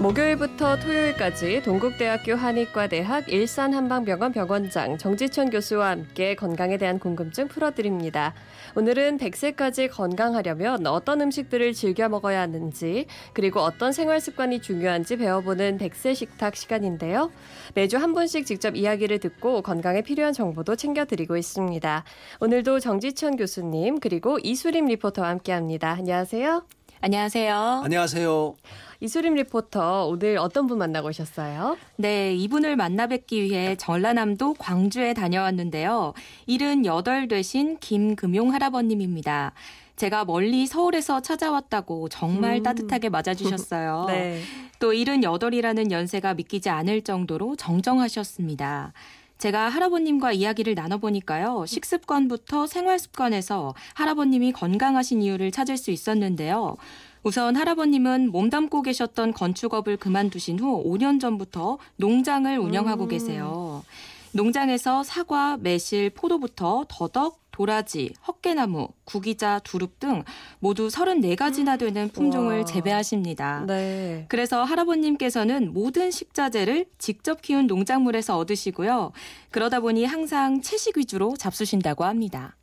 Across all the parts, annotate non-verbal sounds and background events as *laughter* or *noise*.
목요일부터 토요일까지 동국대학교 한의과대학 일산한방병원 병원장 정지천 교수와 함께 건강에 대한 궁금증 풀어드립니다. 오늘은 100세까지 건강하려면 어떤 음식들을 즐겨 먹어야 하는지 그리고 어떤 생활 습관이 중요한지 배워보는 100세 식탁 시간인데요. 매주 한 분씩 직접 이야기를 듣고 건강에 필요한 정보도 챙겨드리고 있습니다. 오늘도 정지천 교수님 그리고 이수림 리포터와 함께합니다. 안녕하세요. 안녕하세요. 안녕하세요. 이수림 리포터 오늘 어떤 분 만나고 오셨어요? 네, 이분을 만나 뵙기 위해 전라남도 광주에 다녀왔는데요. 78 되신 김금용 할아버님입니다. 제가 멀리 서울에서 찾아왔다고 정말 음. 따뜻하게 맞아주셨어요. *laughs* 네. 또 78이라는 연세가 믿기지 않을 정도로 정정하셨습니다. 제가 할아버님과 이야기를 나눠보니까요. 식습관부터 생활습관에서 할아버님이 건강하신 이유를 찾을 수 있었는데요. 우선 할아버님은 몸담고 계셨던 건축업을 그만두신 후 5년 전부터 농장을 운영하고 음. 계세요. 농장에서 사과, 매실, 포도부터 더덕, 도라지, 헛개나무, 구기자, 두릅 등 모두 34가지나 되는 품종을 와. 재배하십니다. 네. 그래서 할아버님께서는 모든 식자재를 직접 키운 농작물에서 얻으시고요. 그러다 보니 항상 채식 위주로 잡수신다고 합니다.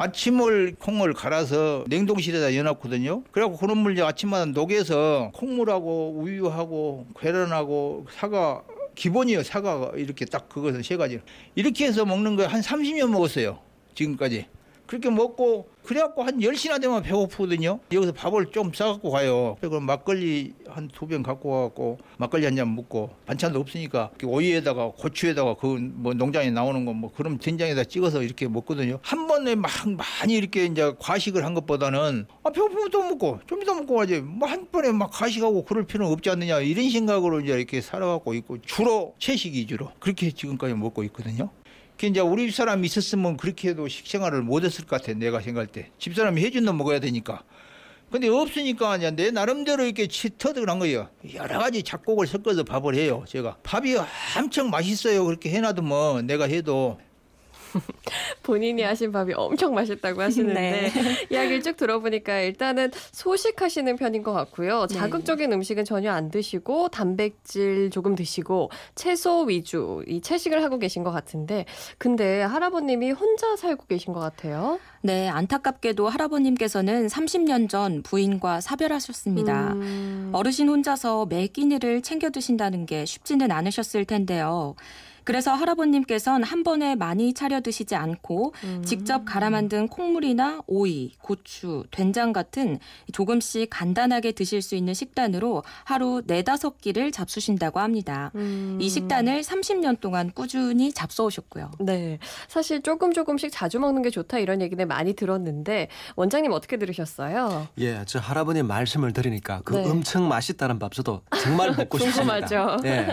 아침을 콩을 갈아서 냉동실에다 넣어놨거든요. 그래갖고 그런 물 아침마다 녹여서 콩물하고 우유하고 계란하고 사과 기본이요 사과가. 이렇게 딱 그것은 세 가지. 이렇게 해서 먹는 거 한 30년 먹었어요 지금까지 그렇게 먹고 그래갖고 한 10시나 되면 배고프거든요. 여기서 밥을 좀 싸갖고 가요. 그리고 막걸리 한 두 병 갖고 와갖고 막걸리 한 잔 먹고 반찬도 없으니까 오이에다가 고추에다가 그 뭐 농장에 나오는 거 뭐 그럼 된장에다 찍어서 이렇게 먹거든요. 한 번에 막 많이 이렇게 이제 과식을 한 것보다는 아 배고프면 또 먹고 좀 이따 먹고 가지 뭐 한 번에 막 과식하고 그럴 필요는 없지 않느냐 이런 생각으로 이제 이렇게 살아가고 있고 주로 채식 위주로 그렇게 지금까지 먹고 있거든요. 그 이제 우리 집사람이 있었으면 그렇게 해도 식생활을 못했을 것 같아 내가 생각할 때. 집사람이 해준 놈 먹어야 되니까. 근데 없으니까 이제 내 나름대로 이렇게 터득을 거예요. 여러 가지 작곡을 섞어서 밥을 해요 제가. 밥이 엄청 맛있어요 그렇게 해놔도 뭐 내가 해도 *laughs* 본인이 하신 밥이 엄청 맛있다고 하시는데 네. *laughs* 이야기를 쭉 들어보니까 일단은 소식하시는 편인 것 같고요. 네. 자극적인 음식은 전혀 안 드시고 단백질 조금 드시고 채소 위주 이 채식을 하고 계신 것 같은데 근데 할아버님이 혼자 살고 계신 것 같아요. 네, 안타깝게도 할아버님께서는 30년 전 부인과 사별하셨습니다. 음... 어르신 혼자서 매 끼니를 챙겨 드신다는 게 쉽지는 않으셨을 텐데요. 그래서 할아버님께서는 한 번에 많이 차려 드시지 않고 음. 직접 갈아 만든 콩물이나 오이, 고추, 된장 같은 조금씩 간단하게 드실 수 있는 식단으로 하루 네다섯 끼를 잡수신다고 합니다. 음. 이 식단을 30년 동안 꾸준히 잡숴오셨고요. 네. 사실 조금 조금씩 자주 먹는 게 좋다 이런 얘기는 많이 들었는데 원장님 어떻게 들으셨어요? 예, 저 할아버님 말씀을 들으니까 그 네. 엄청 맛있다는 밥 저도 정말 먹고 *laughs* 싶습니다. 궁금하죠. 예.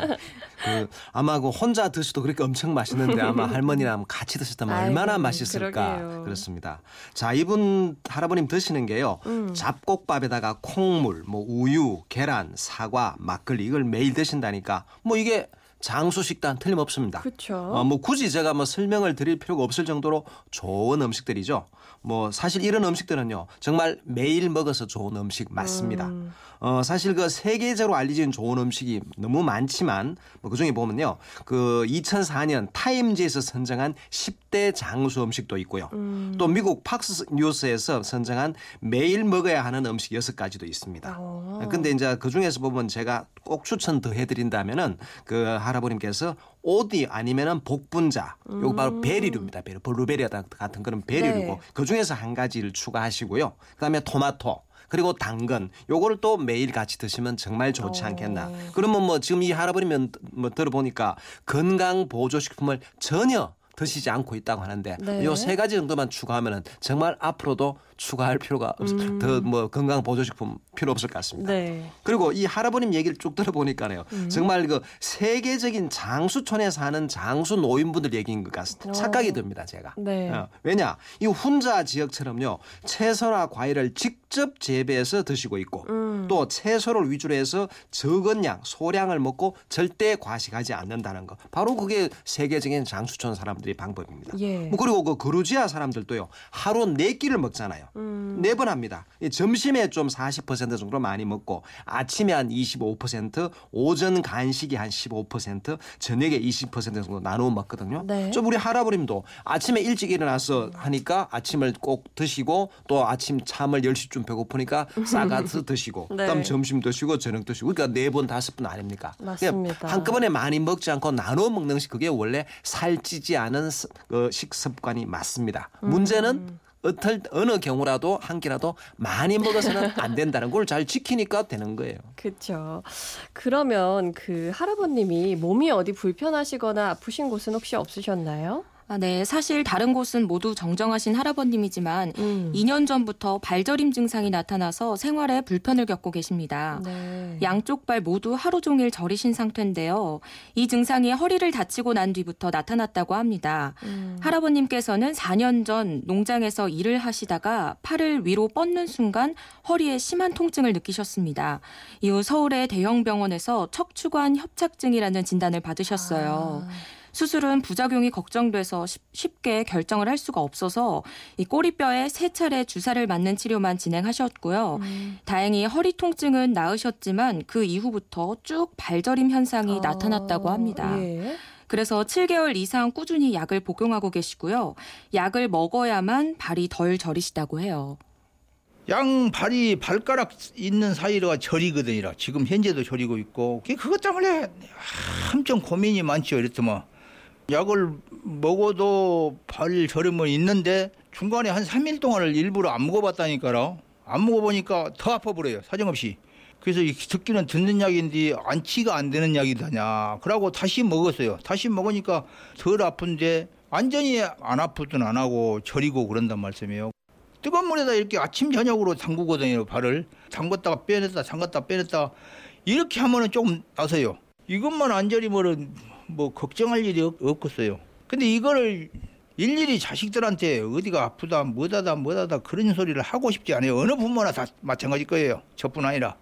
그 아마 그 혼자 드 셔도 그렇게 엄청 맛있는데 아마 *laughs* 할머니랑 같이 드셨다면 얼마나 맛있을까 그러게요. 그렇습니다. 자 이분 할아버님 드시는 게요 음. 잡곡밥에다가 콩물, 뭐 우유, 계란, 사과, 막걸리 이걸 매일 드신다니까 뭐 이게 장수 식단 틀림없습니다. 그렇죠. 어, 뭐 굳이 제가 뭐 설명을 드릴 필요가 없을 정도로 좋은 음식들이죠. 뭐 사실 이런 음식들은요 정말 매일 먹어서 좋은 음식 맞습니다. 음. 어 사실 그 세계적으로 알려진 좋은 음식이 너무 많지만 뭐 그중에 보면요 그 2004년 타임지에서 선정한 10 대 장수 음식도 있고요. 음. 또 미국 팍스 뉴스에서 선정한 매일 먹어야 하는 음식 6가지도 있습니다. 오. 어. 근데 이제 그 중에서 보면 제가 꼭 추천 더 해드린다면은 그 할아버님께서 오디 아니면은 복분자 요거 바로 음. 베리류입니다. 베리 블루베리 같은 그런 베리류고 네. 그 중에서 한 가지를 추가하시고요. 그다음에 토마토 그리고 당근 요거를 또 매일 같이 드시면 정말 좋지 어. 않겠나. 그러면 뭐 지금 이 할아버님은 뭐 들어보니까 건강 보조 식품을 전혀 드시지 않고 있다고 하는데 네. 요 세 가지 정도만 추가하면은 정말 앞으로도 추가할 필요가 없, 음. 더 뭐 건강 보조식품 필요 없을 것 같습니다. 네. 그리고 이 할아버님 얘기를 쭉 들어보니까요. 음. 정말 그 세계적인 장수촌에 사는 장수 노인분들 얘기인 것 같습니다. 어. 착각이 듭니다, 제가. 네. 어, 왜냐? 이 훈자 지역처럼요. 채소나 과일을 직접 재배해서 드시고 있고 음. 또 채소를 위주로 해서 적은 양, 소량을 먹고 절대 과식하지 않는다는 거. 바로 그게 세계적인 장수촌 사람들의 방법입니다. 예. 뭐 그리고 그 그루지아 사람들도요. 하루 네 끼를 먹잖아요. 음. 네번 합니다. 이 점심에 좀 40% 정도 많이 먹고 아침에 한 25%, 오전 간식이 한 15%, 저녁에 20% 정도 나누어 먹거든요. 네. 좀 우리 할아버님도 아침에 일찍 일어나서 하니까 아침을 꼭 드시고 또 아침 참을 10시쯤 배고프니까 싸가서 *laughs* 드시고 네. 그다음 점심 드시고 저녁 드시고 그러니까 네 번 다섯 번 아닙니까? 맞습니다. 그냥 한꺼번에 많이 먹지 않고 나눠 먹는 식 그게 원래 살찌지 않은 습- 그 식습관이 맞습니다. 음. 문제는 어떨 어느 경우라도 한 끼라도 많이 먹어서는 *laughs* 안 된다는 걸 잘 지키니까 되는 거예요. 그렇죠. 그러면 그 할아버님이 몸이 어디 불편하시거나 아프신 곳은 혹시 없으셨나요? 아, 네, 사실 다른 곳은 모두 정정하신 할아버님이지만 음. 2년 전부터 발저림 증상이 나타나서 생활에 불편을 겪고 계십니다. 네. 양쪽 발 모두 하루 종일 저리신 상태인데요. 이 증상이 허리를 다치고 난 뒤부터 나타났다고 합니다. 음. 할아버님께서는 4년 전 농장에서 일을 하시다가 팔을 위로 뻗는 순간 허리에 심한 통증을 느끼셨습니다. 이후 서울의 대형 병원에서 척추관 협착증이라는 진단을 받으셨어요. 아. 수술은 부작용이 걱정돼서 쉽- 쉽게 결정을 할 수가 없어서 이 꼬리뼈에 세 차례 주사를 맞는 치료만 진행하셨고요. 음. 다행히 허리 통증은 나으셨지만 그 이후부터 쭉 발저림 현상이 아, 나타났다고 합니다. 예. 그래서 7개월 이상 꾸준히 약을 복용하고 계시고요. 약을 먹어야만 발이 덜 저리시다고 해요. 양 발이 발가락 있는 사이가 저리거든요. 지금 현재도 저리고 있고 그- 그것 때문에 엄청 고민이 많죠. 이랬더만 약을 먹어도 발 저림은 있는데 중간에 한 3일 동안을 일부러 안 먹어봤다니까요. 안 먹어보니까 더 아파버려요. 사정없이. 그래서 이 듣기는 듣는 약인데 안치가 안 되는 약이다냐. 그러고 다시 먹었어요. 다시 먹으니까 덜 아픈데 완전히 안 아프든 안 하고 저리고 그런단 말씀이에요. 뜨거운 물에다 이렇게 아침 저녁으로 담그거든요 발을 담갔다가 빼냈다 담갔다 빼냈다 이렇게 하면은 조금 나서요 이것만 안 저리면은 뭐 걱정할 일이 없, 없겠어요. 근데 이거를 일일이 자식들한테 어디가 아프다 뭐다다 뭐다다 그런 소리를 하고 싶지 않아요. 어느 부모나 다 마찬가지일 거예요. 저뿐 아니라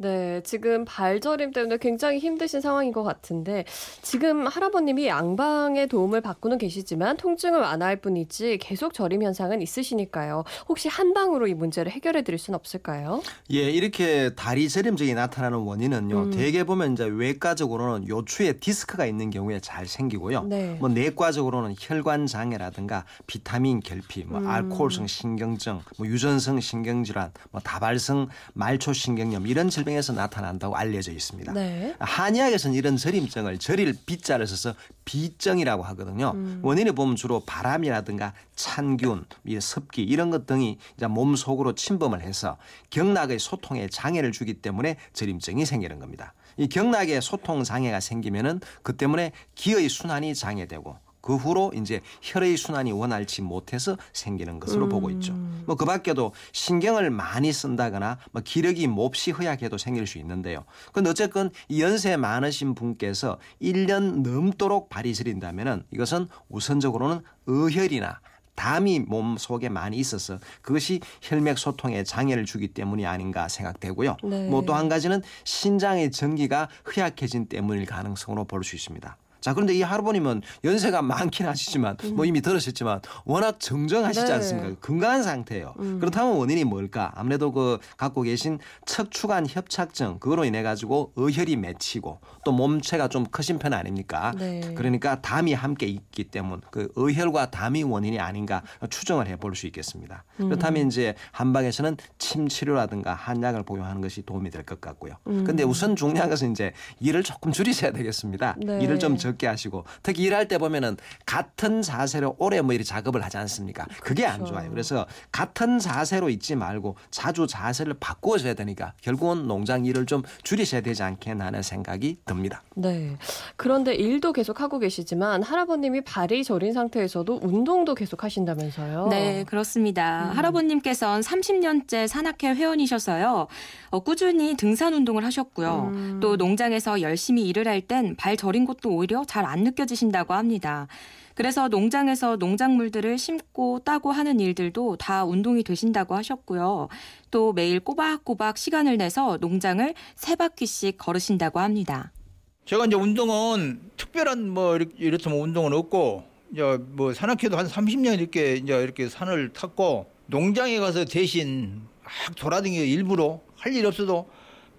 네, 지금 발저림 때문에 굉장히 힘드신 상황인 것 같은데 지금 할아버님이 양방의 도움을 받고는 계시지만 통증을 완화할 뿐이지 계속 저림 현상은 있으시니까요. 혹시 한 방으로 이 문제를 해결해 드릴 수는 없을까요? 예, 이렇게 다리 저림증이 나타나는 원인은요. 음. 대개 보면 이제 외과적으로는 요추에 디스크가 있는 경우에 잘 생기고요. 네. 뭐 내과적으로는 혈관 장애라든가 비타민 결핍, 뭐 음. 알코올성 신경증, 뭐 유전성 신경질환, 뭐 다발성 말초 신경염 이런 질병 에서 나타난다고 알려져 있습니다. 네. 한의학에서는 이런 저림증을 저릴 비자를 써서 비증이라고 하거든요. 음. 원인이 보면 주로 바람이라든가 찬균, 이 습기 이런 것 등이 몸 속으로 침범을 해서 경락의 소통에 장애를 주기 때문에 저림증이 생기는 겁니다. 이 경락에 소통 장애가 생기면은 그 때문에 기의 순환이 장애되고 그 후로 이제 혈의 순환이 원활치 못해서 생기는 것으로 음. 보고 있죠. 뭐 그 밖에도 신경을 많이 쓴다거나 뭐 기력이 몹시 허약해도 생길 수 있는데요. 근데 어쨌건 이 연세 많으신 분께서 1년 넘도록 발이 저린다면은 이것은 우선적으로는 의혈이나 담이 몸 속에 많이 있어서 그것이 혈맥 소통에 장애를 주기 때문이 아닌가 생각되고요. 네. 뭐또 한 가지는 신장의 전기가 허약해진 때문일 가능성으로 볼 수 있습니다. 자 그런데 이 할아버님은 연세가 많긴 하시지만 뭐 이미 들으셨지만 워낙 정정하시지 네. 않습니까? 건강한 상태예요. 음. 그렇다면 원인이 뭘까? 아무래도 그 갖고 계신 척추관 협착증 그거로 인해 가지고 의혈이 맺히고 또 몸체가 좀 크신 편 아닙니까? 네. 그러니까 담이 함께 있기 때문 그 의혈과 담이 원인이 아닌가 추정을 해볼 수 있겠습니다. 음. 그렇다면 이제 한방에서는 침 치료라든가 한약을 복용하는 것이 도움이 될 것 같고요. 음. 근데 우선 중요한 것은 이제 일을 조금 줄이셔야 되겠습니다. 네. 일을 좀 적게 하시고 특히 일할 때 보면은 같은 자세로 오래 뭐 이렇게 작업을 하지 않습니까? 그게 안 그렇죠. 좋아요. 그래서 같은 자세로 있지 말고 자주 자세를 바꾸어줘야 되니까 결국은 농장 일을 좀 줄이셔야 되지 않겠나 하는 생각이 듭니다. 네. 그런데 일도 계속 하고 계시지만 할아버님이 발이 저린 상태에서도 운동도 계속 하신다면서요? 네, 그렇습니다. 음. 할아버님께서는 30년째 산악회 회원이셔서요. 어, 꾸준히 등산 운동을 하셨고요. 음. 또 농장에서 열심히 일을 할 땐 발 저린 것도 오히려 잘 안 느껴지신다고 합니다. 그래서 농장에서 농작물들을 심고 따고 하는 일들도 다 운동이 되신다고 하셨고요. 또 매일 꼬박꼬박 시간을 내서 농장을 세 바퀴씩 걸으신다고 합니다. 제가 이제 운동은 특별한 뭐 이렇- 이렇다면 운동은 없고 이제 뭐 산악회도 한 30년 이렇게 이제 이렇게 산을 탔고 농장에 가서 대신 막 돌아다니기 일부러 할 일 없어도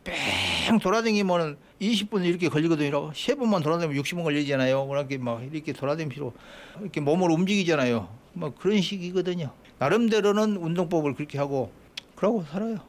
뺑 돌아다니면은 20분 이렇게 걸리거든요. 세 번만 돌아다니면 60분 걸리잖아요. 그렇게 막 이렇게 돌아다니면 필요 이렇게 몸을 움직이잖아요. 뭐 그런 식이거든요. 나름대로는 운동법을 그렇게 하고 그러고 살아요.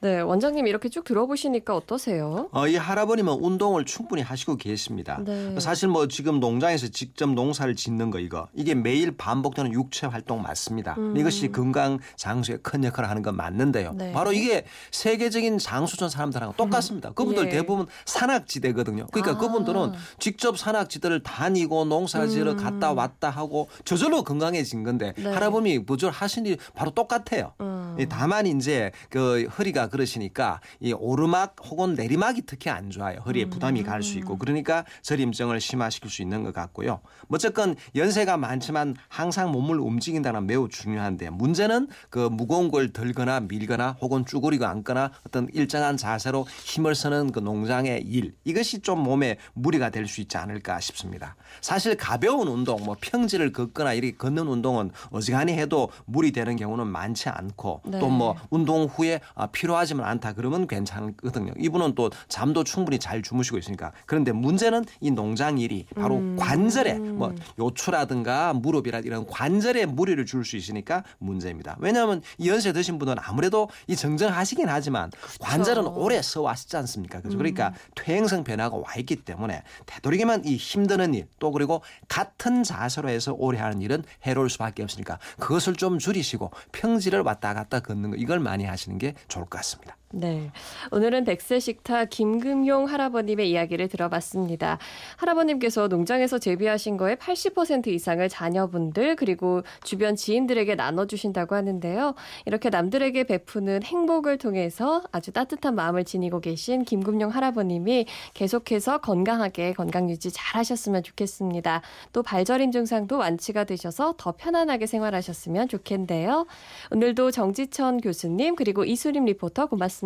네, 원장님 이렇게 쭉 들어보시니까 어떠세요? 어, 이 할아버님은 운동을 충분히 하시고 계십니다. 네. 사실 뭐 지금 농장에서 직접 농사를 짓는 거 이거 이게 매일 반복되는 육체 활동 맞습니다. 음. 이것이 건강 장수에 큰 역할을 하는 건 맞는데요. 네. 바로 이게 세계적인 장수전 사람들하고 똑같습니다. 그분들 예. 대부분 산악지대거든요. 그러니까 아. 그분들은 직접 산악지대를 다니고 농사지러 음. 갔다 왔다 하고 저절로 건강해진 건데 네. 할아버님이 부절 하신 일이 바로 똑같아요. 음. 이 다만 이제 그 허리가 그러시니까 이 오르막 혹은 내리막이 특히 안 좋아요. 허리에 부담이 갈 수 있고 그러니까 저림증을 심화시킬 수 있는 것 같고요. 어쨌건 연세가 많지만 항상 몸을 움직인다는 건 매우 중요한데 문제는 그 무거운 걸 들거나 밀거나 혹은 쭈그리고 앉거나 어떤 일정한 자세로 힘을 쓰는 그 농장의 일 이것이 좀 몸에 무리가 될 수 있지 않을까 싶습니다. 사실 가벼운 운동 뭐 평지를 걷거나 이렇게 걷는 운동은 어지간히 해도 무리되는 경우는 많지 않고 네. 또뭐 운동 후에 아, 필요 하지만 않다 그러면 괜찮거든요. 이분은 또 잠도 충분히 잘 주무시고 있으니까. 그런데 문제는 이 농장 일이 바로 음. 관절에 뭐 요추라든가 무릎이라 이런 관절에 무리를 줄 수 있으니까 문제입니다. 왜냐하면 이 연세 드신 분은 아무래도 이 정정하시긴 하지만 관절은 오래 써왔지 않습니까? 그죠? 그러니까 퇴행성 변화가 와 있기 때문에 되도록이면 이 힘드는 일 또 그리고 같은 자세로 해서 오래 하는 일은 해로울 수밖에 없으니까 그것을 좀 줄이시고 평지를 왔다 갔다 걷는 거 이걸 많이 하시는 게 좋을 것 같습니다. 같습니다. 네. 오늘은 백세 식탁 김금용 할아버님의 이야기를 들어봤습니다. 할아버님께서 농장에서 재배하신 거에 80% 이상을 자녀분들 그리고 주변 지인들에게 나눠주신다고 하는데요. 이렇게 남들에게 베푸는 행복을 통해서 아주 따뜻한 마음을 지니고 계신 김금용 할아버님이 계속해서 건강하게 건강 유지 잘 하셨으면 좋겠습니다. 또 발저림 증상도 완치가 되셔서 더 편안하게 생활하셨으면 좋겠는데요. 오늘도 정지천 교수님 그리고 이수림 리포터 고맙습니다.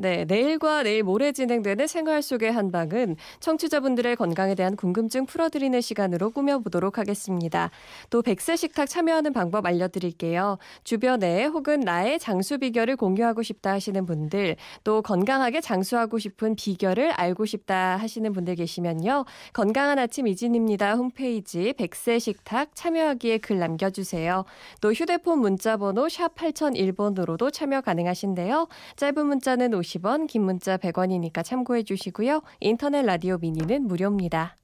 네, 내일과 내일 모레 진행되는 생활 속의 한방은 청취자분들의 건강에 대한 궁금증 풀어드리는 시간으로 꾸며보도록 하겠습니다. 또 백세 식탁 참여하는 방법 알려드릴게요. 주변에 혹은 나의 장수 비결을 공유하고 싶다 하시는 분들, 또 건강하게 장수하고 싶은 비결을 알고 싶다 하시는 분들 계시면요. 건강한 아침 이진입니다. 홈페이지 백세 식탁 참여하기에 글 남겨주세요. 또 휴대폰 문자 번호 샵 8001번으로도 참여 가능하신데요. 짧은 문자는 50원, 긴 문자 100원이니까 참고해 주시고요. 인터넷 라디오 미니는 무료입니다.